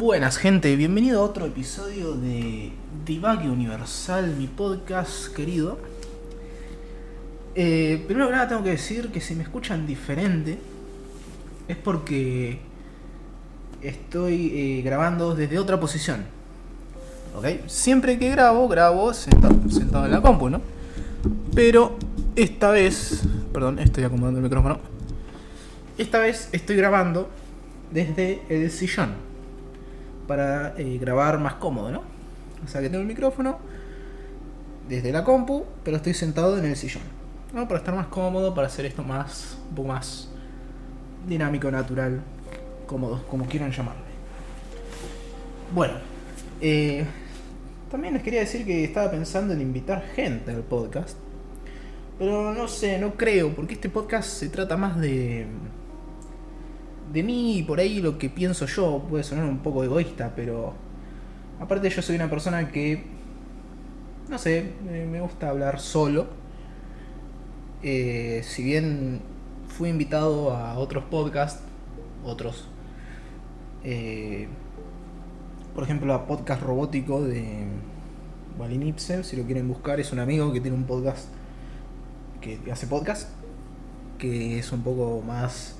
Buenas gente, bienvenido a otro episodio de Divague Universal, mi podcast querido. Eh, primero que nada tengo que decir que si me escuchan diferente es porque estoy eh, grabando desde otra posición. ¿Ok? Siempre que grabo, grabo sentado, sentado en la compu, ¿no? Pero esta vez, perdón, estoy acomodando el micrófono. Esta vez estoy grabando desde el sillón para eh, grabar más cómodo, ¿no? O sea que tengo el micrófono desde la compu, pero estoy sentado en el sillón. ¿no? Para estar más cómodo, para hacer esto más, un poco más dinámico, natural, cómodo, como quieran llamarle. Bueno, eh, también les quería decir que estaba pensando en invitar gente al podcast. Pero no sé, no creo, porque este podcast se trata más de de mí y por ahí lo que pienso yo puede sonar un poco egoísta, pero aparte yo soy una persona que, no sé, me gusta hablar solo. Eh, si bien fui invitado a otros podcasts, otros, eh, por ejemplo a Podcast Robótico de Balinipse, si lo quieren buscar, es un amigo que tiene un podcast que hace podcast, que es un poco más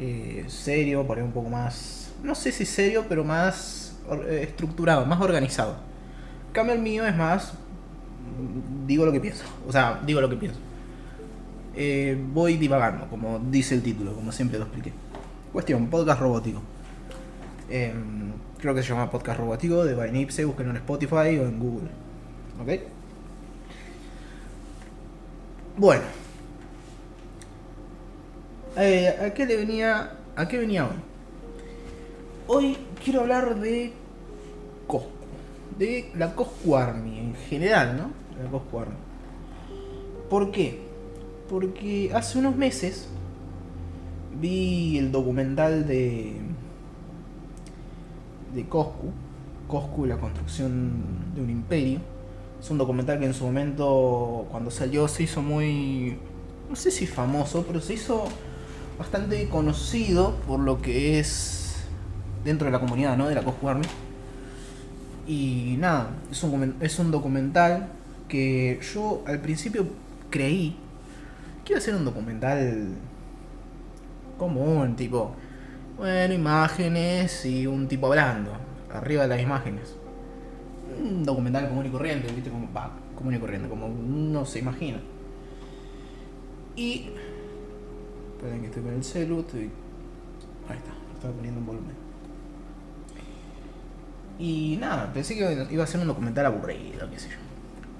eh, serio, por ahí un poco más, no sé si serio, pero más eh, estructurado, más organizado. cambio el mío es más, digo lo que pienso, o sea, digo lo que pienso. Eh, voy divagando, como dice el título, como siempre lo expliqué. Cuestión, podcast robótico. Em, creo que se llama Podcast Robótico de Vainipse, búsquenlo en Spotify o en Google. ¿Ok? Bueno, eh, ¿a qué le venía? ¿A qué venía hoy? Hoy quiero hablar de Coscu, de la Coscu Army en general, ¿no? La Coscu Army. ¿Por qué? Porque hace unos meses vi el documental de de Coscu, Coscu la construcción de un imperio. Es un documental que en su momento, cuando salió, se hizo muy, no sé si famoso, pero se hizo bastante conocido por lo que es dentro de la comunidad ¿no? de la Coscu Army. Y nada, es un, es un documental que yo al principio creí que iba a ser un documental común, tipo, bueno, imágenes y un tipo hablando, arriba de las imágenes. Un documental común y corriente, ¿viste? Como, va, común y corriente, como uno se imagina. Y Esperen que estoy con el celu, estoy... Ahí está, estaba poniendo un volumen. Y nada, pensé que iba a ser un documental aburrido, qué sé yo.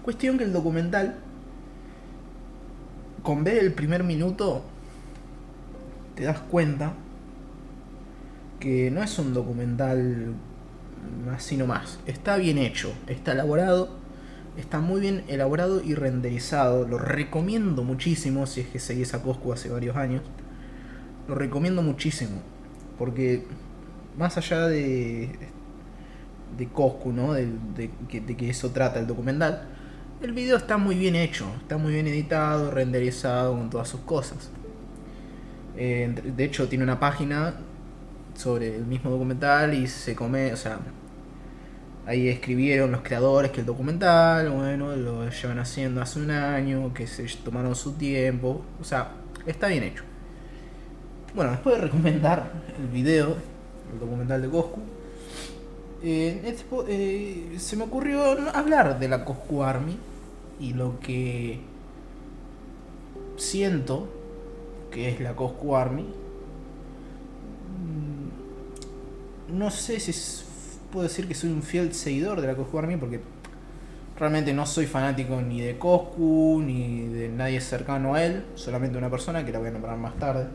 Cuestión que el documental, con ver el primer minuto, te das cuenta que no es un documental así nomás. Está bien hecho, está elaborado Está muy bien elaborado y renderizado. Lo recomiendo muchísimo si es que seguís a Coscu hace varios años. Lo recomiendo muchísimo. Porque más allá de, de Coscu, ¿no? De, que eso trata el documental, el video está muy bien hecho. Está muy bien editado, renderizado con todas sus cosas. Eh, de hecho, tiene una página sobre el mismo documental y se come, o sea, Ahí escribieron los creadores que el documental, bueno, lo llevan haciendo hace un año, que se tomaron su tiempo. O sea, está bien hecho. Bueno, después de recomendar el video, el documental de Coscu, eh, este se me ocurrió hablar de la Coscu Army y lo que siento que es la Coscu Army. Mm, no sé si es puedo decir que soy un fiel seguidor de la Coscu Army porque realmente no soy fanático ni de Coscu ni de nadie cercano a él, solamente una persona que la voy a nombrar más tarde.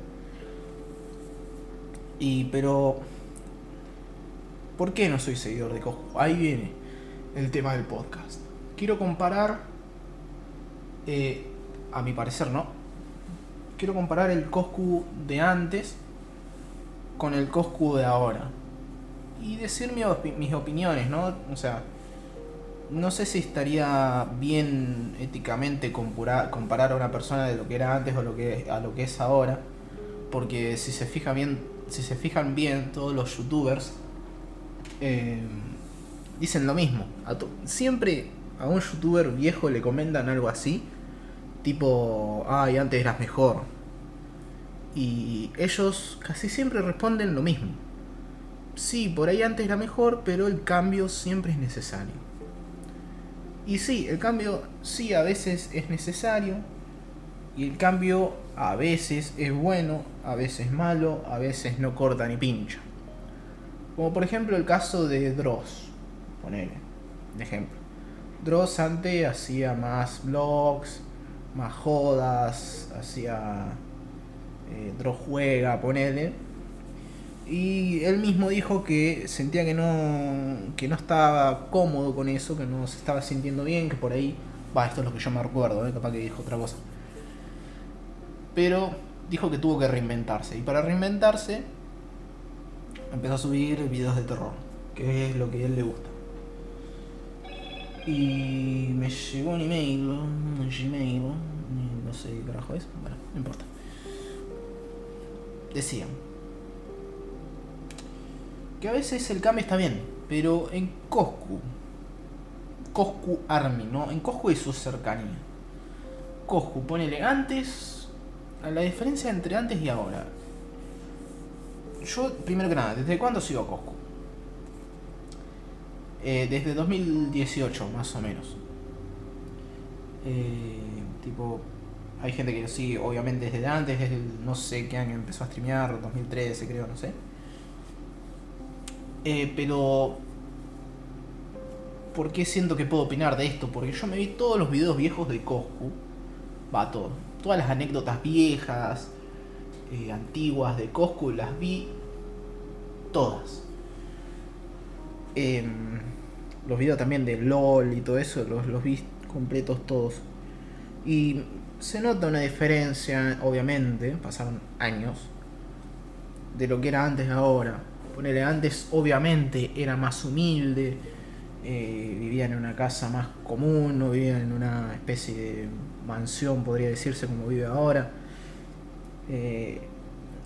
Y pero ¿por qué no soy seguidor de Coscu? Ahí viene el tema del podcast. Quiero comparar eh, a mi parecer, ¿no? Quiero comparar el Coscu de antes con el Coscu de ahora y decir mis opiniones, ¿no? O sea, no sé si estaría bien éticamente comparar a una persona de lo que era antes o lo que a lo que es ahora, porque si se fija bien, si se fijan bien todos los youtubers eh, dicen lo mismo. siempre a un youtuber viejo le comentan algo así, tipo, ay, antes eras mejor. Y ellos casi siempre responden lo mismo. Sí, por ahí antes era mejor, pero el cambio siempre es necesario. Y sí, el cambio sí a veces es necesario. Y el cambio a veces es bueno, a veces malo, a veces no corta ni pincha. Como por ejemplo el caso de Dross. Ponele, ejemplo. Dross antes hacía más vlogs, más jodas, hacía. Eh, Dross juega, ponele y él mismo dijo que sentía que no, que no estaba cómodo con eso, que no se estaba sintiendo bien, que por ahí, va, esto es lo que yo me recuerdo, ¿eh? capaz que dijo otra cosa. Pero dijo que tuvo que reinventarse. Y para reinventarse empezó a subir videos de terror, que es lo que a él le gusta. Y me llegó un email, un Gmail, no sé qué carajo es, bueno, no importa. Decían, que a veces el cambio está bien, pero en Coscu, Coscu Army, ¿no? En Coscu es su cercanía. Coscu, ponele antes, la diferencia entre antes y ahora. Yo, primero que nada, ¿desde cuándo sigo a Coscu? Eh, desde 2018, más o menos. Eh, tipo, hay gente que lo sigue, obviamente, desde antes, desde no sé qué año empezó a streamear, 2013 creo, no sé. Eh, pero... ¿Por qué siento que puedo opinar de esto? Porque yo me vi todos los videos viejos de Coscu. Va, todo. Todas las anécdotas viejas, eh, antiguas de Coscu, las vi todas. Em, los videos también de LOL y todo eso, los, los vi completos todos. Y se nota una diferencia, obviamente, pasaron años, de lo que era antes a ahora. Ponele, antes obviamente era más humilde, eh, vivía en una casa más común, no vivía en una especie de mansión, podría decirse, como vive ahora. Eh,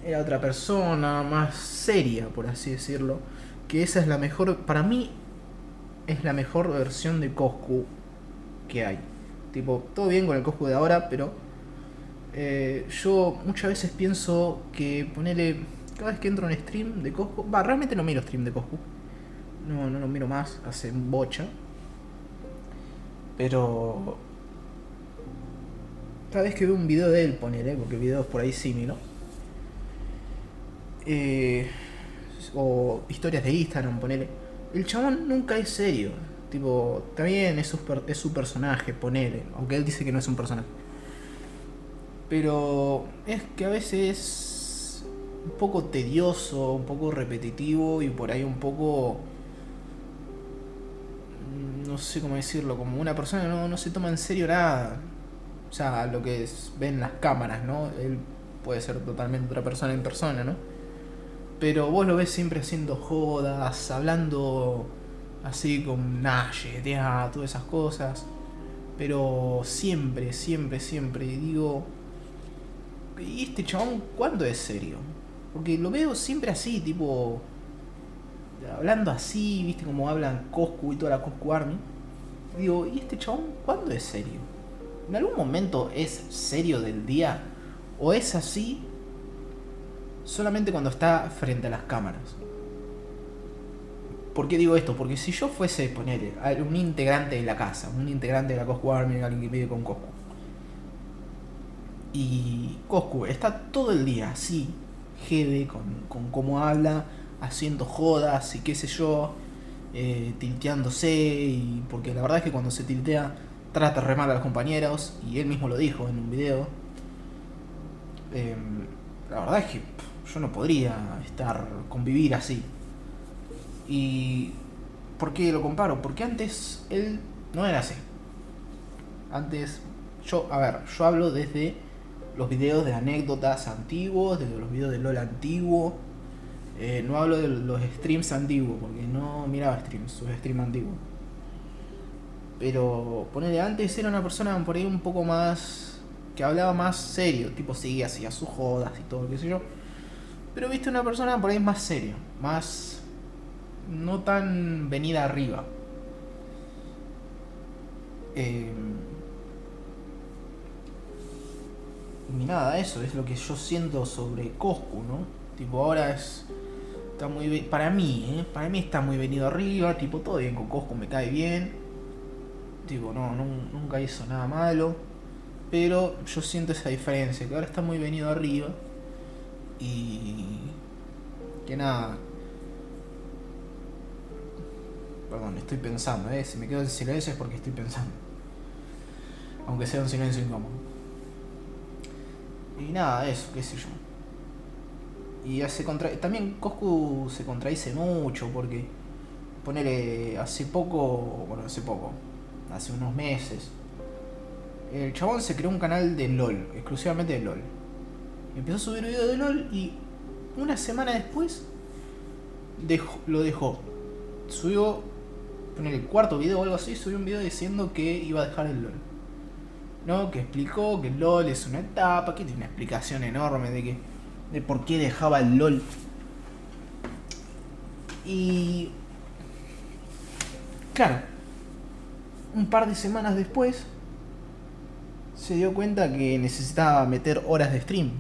era otra persona, más seria, por así decirlo. Que esa es la mejor, para mí, es la mejor versión de Coscu que hay. Tipo, todo bien con el Coscu de ahora, pero eh, yo muchas veces pienso que ponerle cada vez que entro en stream de Coscu, va, realmente no miro stream de Coscu. No, no lo miro más, hace bocha. Pero cada vez que veo un video de él, ponele, porque videos por ahí sí miro. Eh, o historias de Instagram, ponele. El chabón nunca es serio. Tipo, también es su, es su personaje, ponele. Aunque él dice que no es un personaje. Pero es que a veces un poco tedioso, un poco repetitivo y por ahí un poco mm, no sé cómo decirlo, como una persona no, no se toma en serio nada. O sea, lo que ven las cámaras, ¿no? Él puede ser totalmente otra persona en persona, ¿no? Pero vos lo ves siempre haciendo jodas, hablando así con Naye, todas esas cosas. Pero siempre, siempre, siempre digo, ¿y este chabón cuándo es serio? Porque lo veo siempre así, tipo. Hablando así, viste como hablan Coscu y toda la Coscu Army. Digo, ¿y este chabón cuándo es serio? ¿En algún momento es serio del día? ¿O es así solamente cuando está frente a las cámaras? ¿Por qué digo esto? Porque si yo fuese, poner un integrante de la casa, un integrante de la Coscu Army, alguien que vive con Coscu. Y Coscu está todo el día así, Gede con, con cómo habla, haciendo jodas y qué sé yo, eh, tilteándose, y porque la verdad es que cuando se tiltea trata re mal a los compañeros, y él mismo lo dijo en un video. Em, la verdad es que yo no podría estar, convivir así. ¿Y por qué lo comparo? Porque antes él no era así. Antes, yo, a ver, yo hablo desde los videos de anécdotas antiguos, de los videos de LOL antiguo. Eh, no hablo de los streams antiguos, porque no miraba streams, sus streams antiguos. Pero ponerle antes era una persona por ahí un poco más. que hablaba más serio, tipo sí, hacía sus jodas y todo, qué sé yo. Pero viste una persona por ahí más serio, más. no tan venida arriba. Eh, ni nada, eso es lo que yo siento sobre Coscu, ¿no? Tipo, ahora es. Está muy Para mí, ¿eh? Para mí está muy venido arriba, tipo, todo bien con Coscu, me cae bien. Tipo, no, nunca hizo nada malo. Pero yo siento esa diferencia, que ahora está muy venido arriba. Y. Que nada. Perdón, estoy pensando, ¿eh? Si me quedo en silencio es porque estoy pensando. Aunque sea un silencio incómodo. Y nada, eso, qué sé yo. Y hace contra... también Coscu se contradice mucho porque ponele hace poco, bueno, hace poco, hace unos meses, el chabón se creó un canal de LOL, exclusivamente de LOL. Empezó a subir videos de LOL y una semana después lo dejó. Subió, en el cuarto video o algo así, subió un video diciendo que iba a dejar el LOL. ¿No? Que explicó que el LOL es una etapa, que tiene una explicación enorme de que de por qué dejaba el LOL. Y claro, un par de semanas después se dio cuenta que necesitaba meter horas de stream.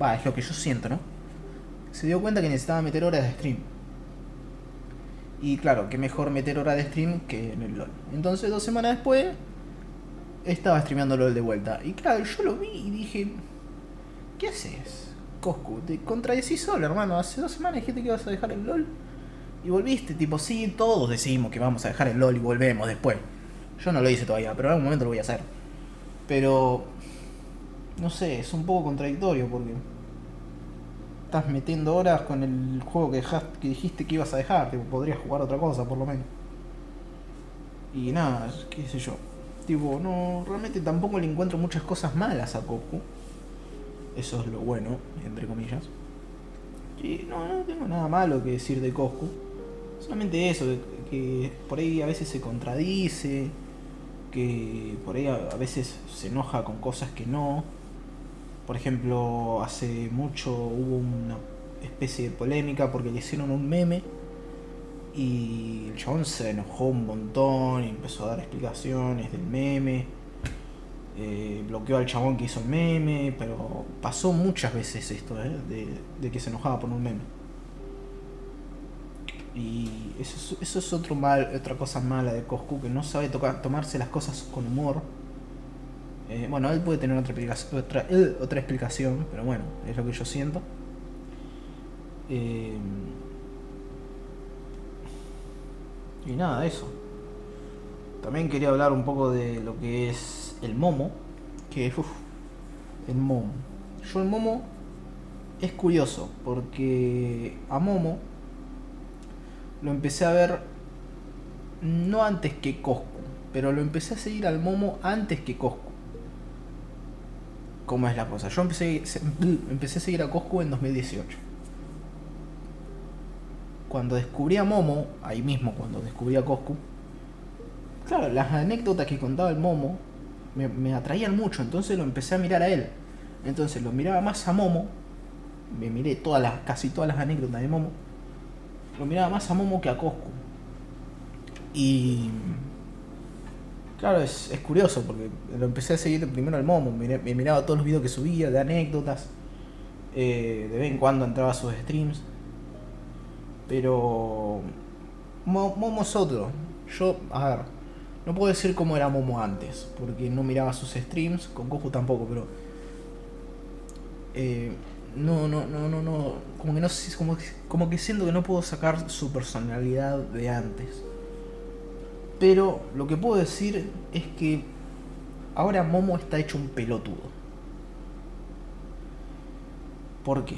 Va, es lo que yo siento, ¿no? Se dio cuenta que necesitaba meter horas de stream. Y claro, que mejor meter horas de stream que en el LOL. Entonces, dos semanas después, estaba streameando LOL de vuelta. Y claro, yo lo vi y dije, ¿qué haces? Coscu, te contradecís solo, hermano. Hace dos semanas dijiste que ibas a dejar el LOL. Y volviste, tipo, sí, todos decimos que vamos a dejar el LOL y volvemos después. Yo no lo hice todavía, pero en algún momento lo voy a hacer. Pero, no sé, es un poco contradictorio porque estás metiendo horas con el juego que, dejaste, que dijiste que ibas a dejar. Tipo, podrías jugar otra cosa, por lo menos. Y nada, qué sé yo. Tipo, no, realmente tampoco le encuentro muchas cosas malas a Coscu. Eso es lo bueno, entre comillas. Y no, no tengo nada malo que decir de Coscu. Solamente eso, que por ahí a veces se contradice, que por ahí a veces se enoja con cosas que no. Por ejemplo, hace mucho hubo una especie de polémica porque le hicieron un meme y el chabón se enojó un montón y empezó a dar explicaciones del meme. Eh, bloqueó al chabón que hizo el meme, pero pasó muchas veces esto, ¿eh? de, que se enojaba por un meme. Y eso, es otro mal, otra cosa mala de Coscu, que no sabe tocar, tomarse las cosas con humor. Eh, bueno, él puede tener otra otra, otra explicación, pero bueno, es lo que yo siento. Eh, y nada, eso. También quería hablar un poco de lo que es el momo. Que, uff, el momo. Yo el momo es curioso porque a momo lo empecé a ver no antes que Coscu, pero lo empecé a seguir al momo antes que Coscu. ¿Cómo es la cosa? Yo empecé, empecé a seguir a Coscu en 2018 cuando descubrí a Momo, ahí mismo cuando descubrí a Coscu, claro, las anécdotas que contaba el Momo me, atraían mucho, entonces lo empecé a mirar a él. Entonces lo miraba más a Momo, me miré todas las, casi todas las anécdotas de Momo, lo miraba más a Momo que a Coscu. Y claro, es, curioso porque lo empecé a seguir primero al Momo, me, miraba todos los videos que subía de anécdotas, eh, de vez en cuando entraba a sus streams. Pero Momo es otro. Yo, a ver, no puedo decir cómo era Momo antes, porque no miraba sus streams, con Goku tampoco, pero... Eh, no, no, no, no, no, como que no como, como que siento que no puedo sacar su personalidad de antes. Pero lo que puedo decir es que ahora Momo está hecho un pelotudo. ¿Por qué?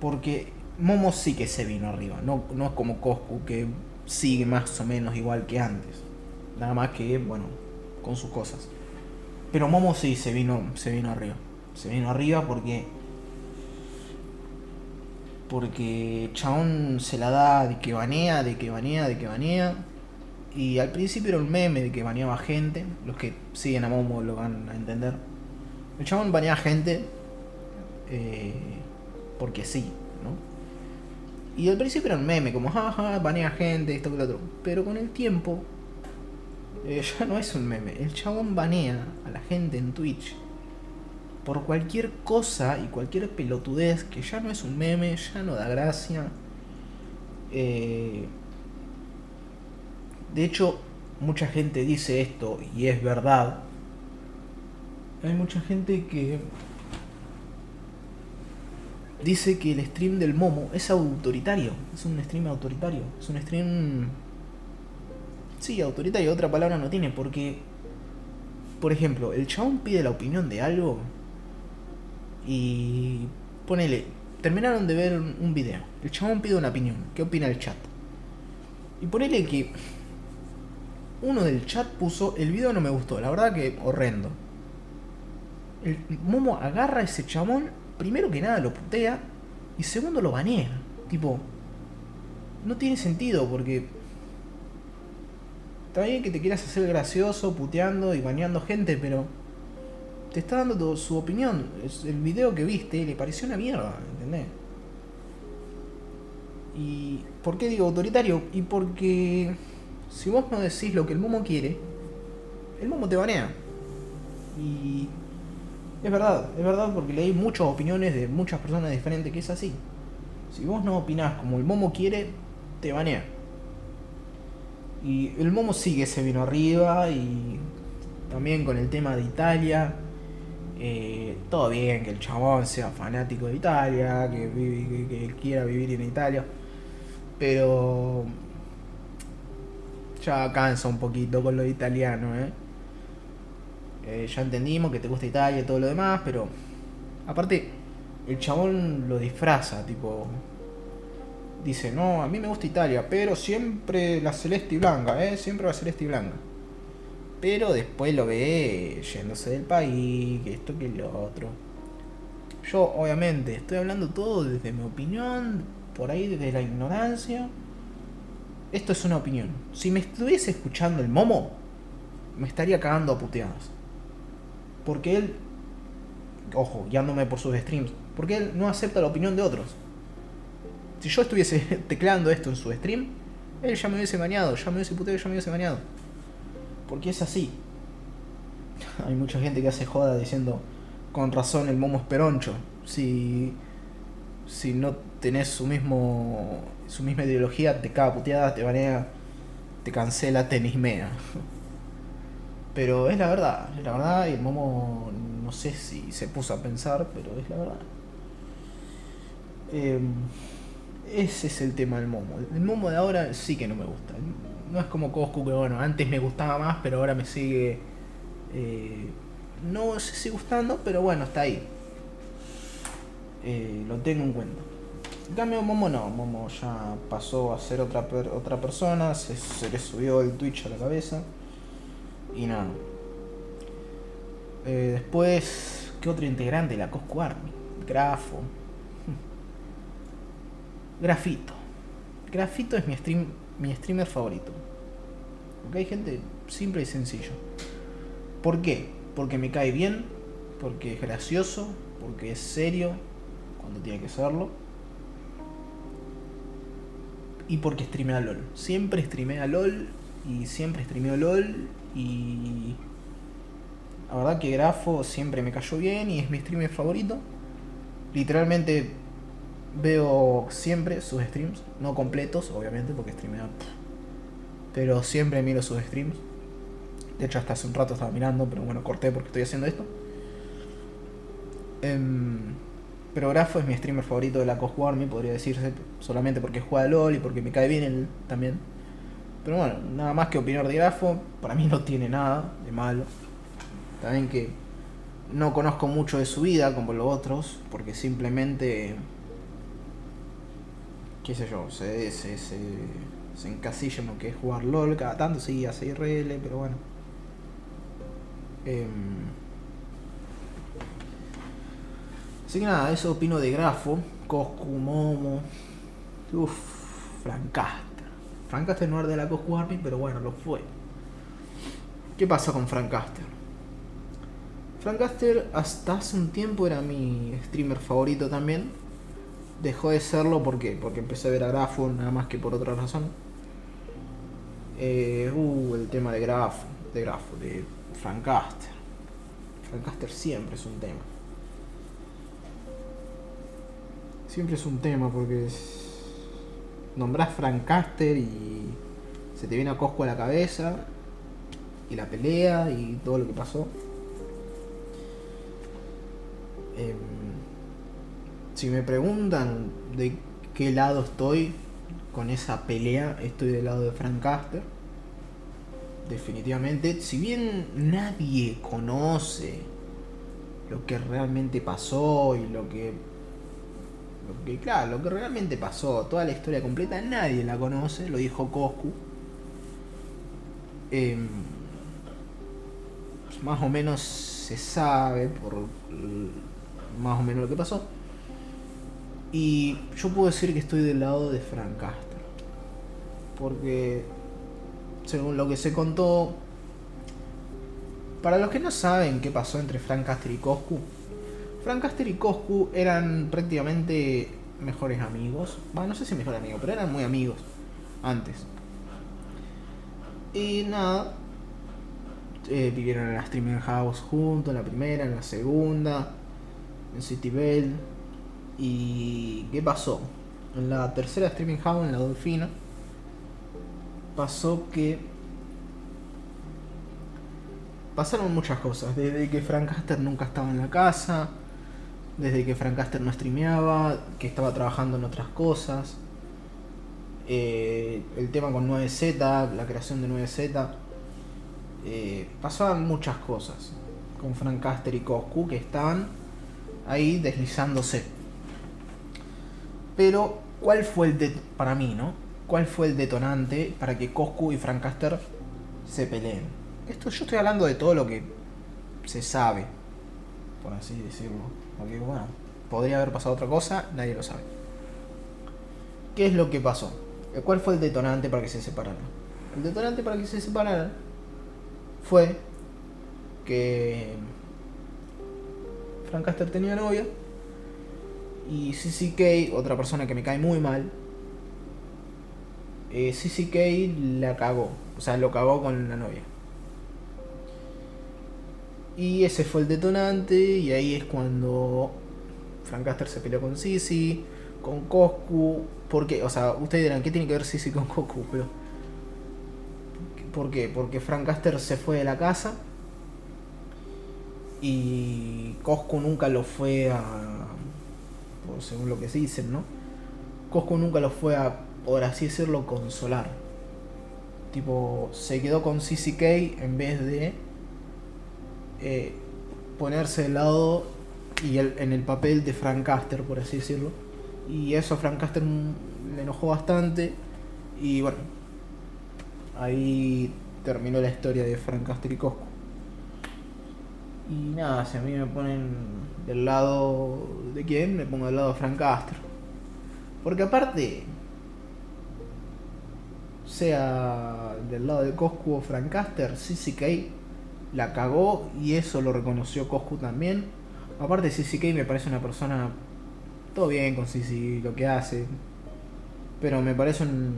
Porque Momo sí que se vino arriba, no, no es como Coscu que sigue más o menos igual que antes. Nada más que, bueno, con sus cosas. Pero Momo sí se vino, se vino arriba. Se vino arriba porque. Porque Chabón se la da de que banea, de que banea, de que banea. Y al principio era un meme de que baneaba gente. Los que siguen a Momo lo van a entender. El Chabón baneaba gente. Eh, porque sí, ¿no? Y al principio era un meme, como jaja, banea gente, esto que lo otro. Pero con el tiempo, eh, ya no es un meme. El chabón banea a la gente en Twitch por cualquier cosa y cualquier pelotudez que ya no es un meme, ya no da gracia. Eh, de hecho, mucha gente dice esto y es verdad. Hay mucha gente que dice que el stream del Momo es autoritario. Es un stream autoritario. Es un stream... Sí, autoritario. Otra palabra no tiene porque... Por ejemplo, el chabón pide la opinión de algo y ponele, terminaron de ver un video. El chabón pide una opinión. ¿Qué opina el chat? Y ponele que uno del chat puso, el video no me gustó, la verdad que horrendo. El Momo agarra a ese chabón, primero que nada lo putea y segundo lo banea. Tipo, no tiene sentido porque está bien que te quieras hacer gracioso puteando y baneando gente, pero te está dando su opinión. El video que viste le pareció una mierda, ¿entendés? ¿Y por qué digo autoritario? Y porque si vos no decís lo que el momo quiere, el momo te banea. Y es verdad, es verdad porque leí muchas opiniones de muchas personas diferentes que es así. Si vos no opinás como el momo quiere, te banea. Y el momo sigue se vino arriba y también con el tema de Italia. Eh, todo bien que el chabón sea fanático de Italia, que, que, que quiera vivir en Italia. Pero ya cansa un poquito con lo italiano, ¿eh? ¿Eh? ya entendimos que te gusta Italia y todo lo demás, pero aparte el chabón lo disfraza, tipo dice, "No, a mí me gusta Italia, pero siempre la celeste y blanca, eh, siempre la celeste y blanca." Pero después lo ve yéndose del país, que esto que lo otro. Yo obviamente estoy hablando todo desde mi opinión, por ahí desde la ignorancia esto es una opinión. Si me estuviese escuchando el momo, me estaría cagando a puteadas. Porque él, ojo, guiándome por sus streams, porque él no acepta la opinión de otros. Si yo estuviese tecleando esto en su stream, él ya me hubiese bañado, ya me hubiese puteado, ya me hubiese bañado. Porque es así. Hay mucha gente que hace joda diciendo, con razón el momo es peroncho. Si, si no tenés su mismo su misma ideología, te caga puteada, te banea, te cancela, te nismea. Pero es la verdad, es la verdad, y el momo no sé si se puso a pensar, pero es la verdad. Em, ese es el tema del momo. El momo de ahora sí que no me gusta. No es como Coscu que bueno, antes me gustaba más, pero ahora me sigue. Eh, no sé si gustando, pero bueno, está ahí. Eh, lo tengo en cuenta. En cambio, Momo no, Momo ya pasó a ser otra, otra persona, se, le subió el Twitch a la cabeza y nada. Eh, después, ¿qué otro integrante? La Coscu Army, Grafo. Grafito. Grafito es mi, stream, mi streamer favorito. Ok, gente, simple y sencillo. ¿Por qué? Porque me cae bien, porque es gracioso, porque es serio cuando tiene que serlo y porque streamea LOL. Siempre streamea LOL y siempre streameo LOL y la verdad que Grafo siempre me cayó bien y es mi streamer favorito. Literalmente veo siempre sus streams, no completos obviamente porque streamea, pero siempre miro sus streams. De hecho hasta hace un rato estaba mirando, pero bueno, corté porque estoy haciendo esto. Em, pero Grafo es mi streamer favorito de la Cosco Army, podría decirse, solamente porque juega LOL y porque me cae bien él también. Pero bueno, nada más que opinar de Grafo, para mí no tiene nada de malo. También que no conozco mucho de su vida como los otros, porque simplemente, qué sé yo, se, se, se, se encasilla en lo que es jugar LOL cada tanto, sí, hace IRL, pero bueno. Eh, Así que nada, eso opino de Grafo, Coscu, Momo, uff, Francaster. Francaster no era de la Coscu Army, pero bueno, lo fue. ¿Qué pasa con Francaster? Francaster hasta hace un tiempo era mi streamer favorito también, dejó de serlo porque porque empecé a ver a Grafo nada más que por otra razón eh, uh, el tema de Grafo de Grafo de Frank Caster Frank Caster siempre es un tema siempre es un tema porque es... nombrás Frank Caster y se te viene a Cosco a la cabeza y la pelea y todo lo que pasó Em, si me preguntan de qué lado estoy con esa pelea, estoy del lado de Frank Caster. Definitivamente, si bien nadie conoce lo que realmente pasó y lo que lo que claro, lo que realmente pasó, toda la historia completa, nadie la conoce, lo dijo Coscu. Em, más o menos se sabe por más o menos lo que pasó. Y yo puedo decir que estoy del lado de Frank Caster. Porque, según lo que se contó, para los que no saben qué pasó entre Frank Caster y Coscu, Frank Caster y Coscu eran prácticamente mejores amigos. Bueno, no sé si mejores amigos, pero eran muy amigos antes. Y nada, eh, vivieron en la streaming house juntos, en la primera, en la segunda en City Bell. ¿Y qué pasó? En la tercera streaming house, en la Dolfina, pasó que pasaron muchas cosas. Desde que Frank Caster nunca estaba en la casa, desde que Frank Caster no streameaba, que estaba trabajando en otras cosas. Eh, el tema con 9Z, la creación de 9Z. Eh, pasaban muchas cosas con Frank Caster y Coscu que estaban ahí deslizándose. Pero, ¿cuál fue el para mí, no? ¿Cuál fue el detonante para que Coscu y Frank Caster se peleen? Esto yo estoy hablando de todo lo que se sabe, por así decirlo. Porque bueno, podría haber pasado otra cosa, nadie lo sabe. ¿Qué es lo que pasó? ¿Cuál fue el detonante para que se separaran? El detonante para que se separaran fue que Frank Caster tenía novia. Y CCK, otra persona que me cae muy mal. Eh, CCK la cagó. O sea, lo cagó con la novia. Y ese fue el detonante. Y ahí es cuando Frank Caster se peleó con Sisi, con Coscu. Porque, o sea, ustedes dirán, ¿qué tiene que ver Sisi con Coscu? Pero. ¿Por qué? Porque Frank Caster se fue de la casa y Cosco nunca lo fue a. según lo que se dicen, ¿no? Cosco nunca lo fue a, por así decirlo, consolar. Tipo, se quedó con CCK en vez de eh, ponerse de lado y en el papel de Frank Caster, por así decirlo. Y eso a Frank Caster le enojó bastante. Y bueno, ahí terminó la historia de Frank Caster y Cosco. Y nada, si a mí me ponen del lado de quién, me pongo del lado de Frank Castro. Porque aparte, sea del lado de Coscu o Frank Caster, CCK la cagó y eso lo reconoció Coscu también. Aparte, CCK me parece una persona todo bien con CC, lo que hace. Pero me parece un,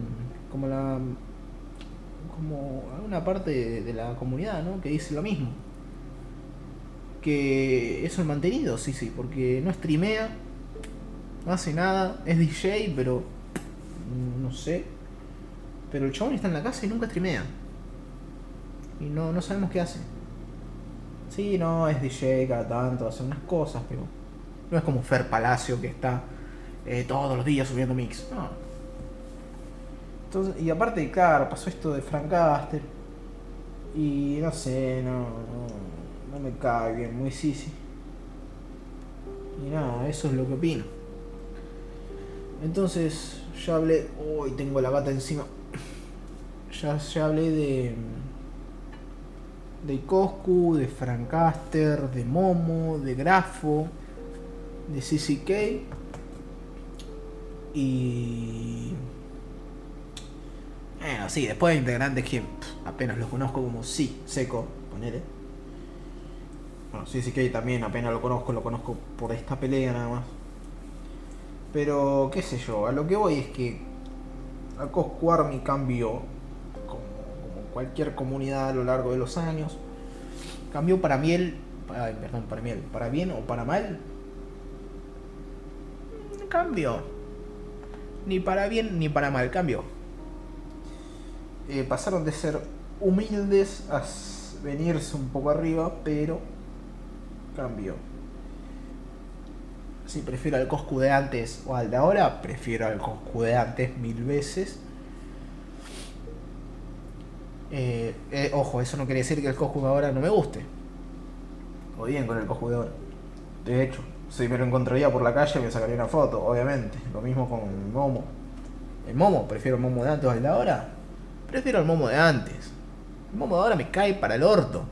como la como una parte de la comunidad, ¿no? Que dice lo mismo que es un mantenido, sí, porque no streamea, no hace nada, es DJ, pero no sé. Pero el chabón está en la casa y nunca streamea. Y no, no sabemos qué hace. Sí, no, es DJ cada tanto, hace unas cosas, pero no es como Fer Palacio que está eh, todos los días subiendo mix. No. Entonces, y aparte, claro, pasó esto de Frank Caster. Y no sé, no no me cae bien, muy sisi. Y nada, eso es lo que opino. Entonces, ya hablé. Uy, tengo la gata encima. Ya, ya hablé de. De Coscu, de Francaster, de Momo, de Grafo, de CCK. Y. Bueno, sí, después de integrantes que apenas los conozco como sí, seco, ponele. Bueno, que también apenas lo conozco, lo conozco por esta pelea nada más. Pero, qué sé yo, a lo que voy es que la Coscu Army cambió, cualquier comunidad a lo largo de los años. Cambió para miel, perdón, para miel, para bien o para mal. Cambió. Ni para bien ni para mal, cambió. Eh, pasaron de ser humildes a venirse un poco arriba, pero cambió. Si prefiero al Coscu de antes o al de ahora, prefiero al Coscu de antes mil veces. Eh, eh, ojo, eso no quiere decir que el ahora no me guste. O bien con el ahora. De hecho, si me lo encontraría por la calle me sacaría una foto, obviamente. Lo mismo con el Momo. El Momo, prefiero el Momo de antes el de ahora. Prefiero el Momo de antes. El Momo de ahora me cae para el orto.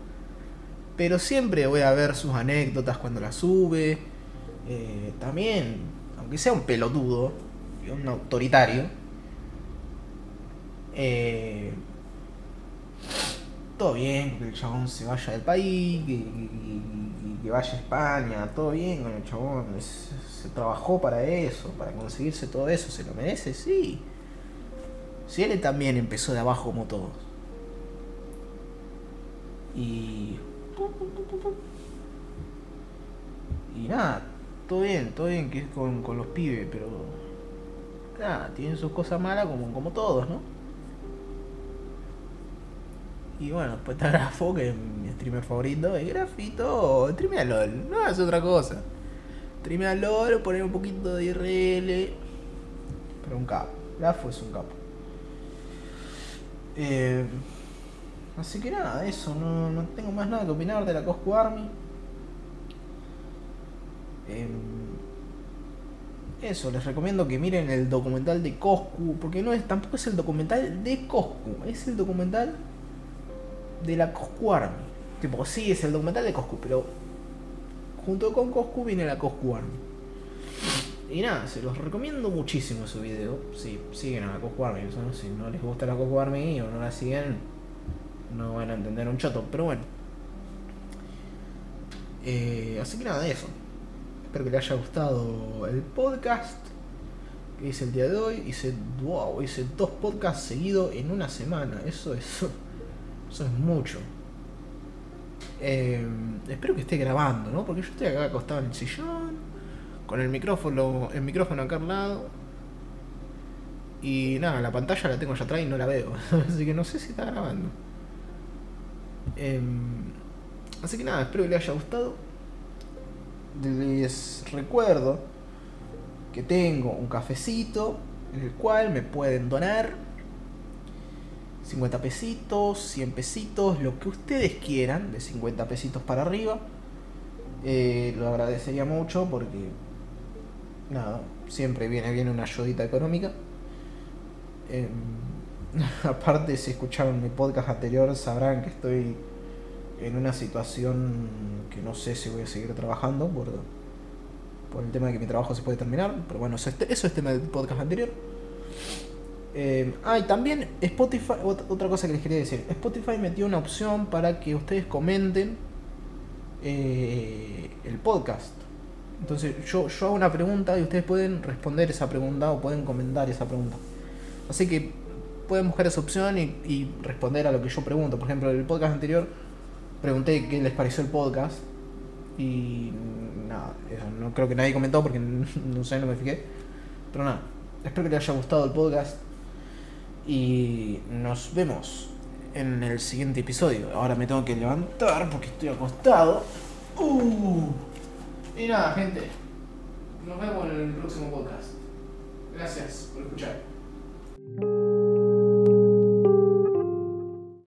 Pero siempre voy a ver sus anécdotas cuando las sube. Eh, también, aunque sea un pelotudo y un autoritario, eh, todo bien que el chabón se vaya del país, que, que- vaya a España, todo bien con el chabón, se trabajó para eso, para conseguirse todo eso, se lo merece, sí. Si él también empezó de abajo como todos. Y. Y nada, todo bien, todo bien que es con, con los pibes, pero. Nada, tienen sus cosas malas como, como todos, ¿no? Y bueno, después está Grafo, que es mi streamer favorito, es Grafito, streamea LOL, no es otra cosa. Streamea LOL, poner un poquito de IRL, pero un capo. Grafo es un capo. Eh, así que nada, eso, no, no tengo más nada que opinar de la Coscu Army. Eh, eso, les recomiendo que miren el documental de Coscu, porque no es, tampoco es el documental de Coscu, es el documental de la Coscu Army. Tipo, sí, es el documental de Coscu, pero junto con Coscu viene la Coscu Army. Y nada, se los recomiendo muchísimo ese video. Si siguen a la Coscu ¿no? si no les gusta la Coscu Army o no la siguen, no van a entender un choto, pero bueno. Eh, así que nada, eso. Espero que les haya gustado el podcast que hice el día de hoy. Hice, wow, hice dos podcasts seguidos en una semana. Eso es, eso es mucho. Eh, espero que esté grabando, ¿no? Porque yo estoy acá acostado en el sillón, con el micrófono, el micrófono acá al lado. Y nada, la pantalla la tengo allá atrás y no la veo. así que no sé si está grabando. Eh, así que nada, espero que les haya gustado. Les recuerdo que tengo un cafecito en el cual me pueden donar 50 pesitos, 100 pesitos, lo que ustedes quieran, de 50 pesitos para arriba. Eh, lo agradecería mucho porque, nada, siempre viene bien una ayudita económica. Eh, aparte, si escucharon mi podcast anterior, sabrán que estoy en una situación que no sé si voy a seguir trabajando por, por el tema de que mi trabajo se puede terminar. Pero bueno, eso es, eso es tema del podcast anterior. Eh, ah, y también Spotify, ot- otra cosa que les quería decir, Spotify metió una opción para que ustedes comenten eh, el podcast. Entonces yo, yo hago una pregunta y ustedes pueden responder esa pregunta o pueden comentar esa pregunta. Así que pueden buscar esa opción y, responder a lo que yo pregunto. Por ejemplo, en el podcast anterior pregunté qué les pareció el podcast y nada, no creo que nadie comentó porque no sé, no me fijé. Pero nada, espero que les haya gustado el podcast y nos vemos en el siguiente episodio. Ahora me tengo que levantar porque estoy acostado. Uh. Y nada, gente. Nos vemos en el próximo podcast. Gracias por escuchar.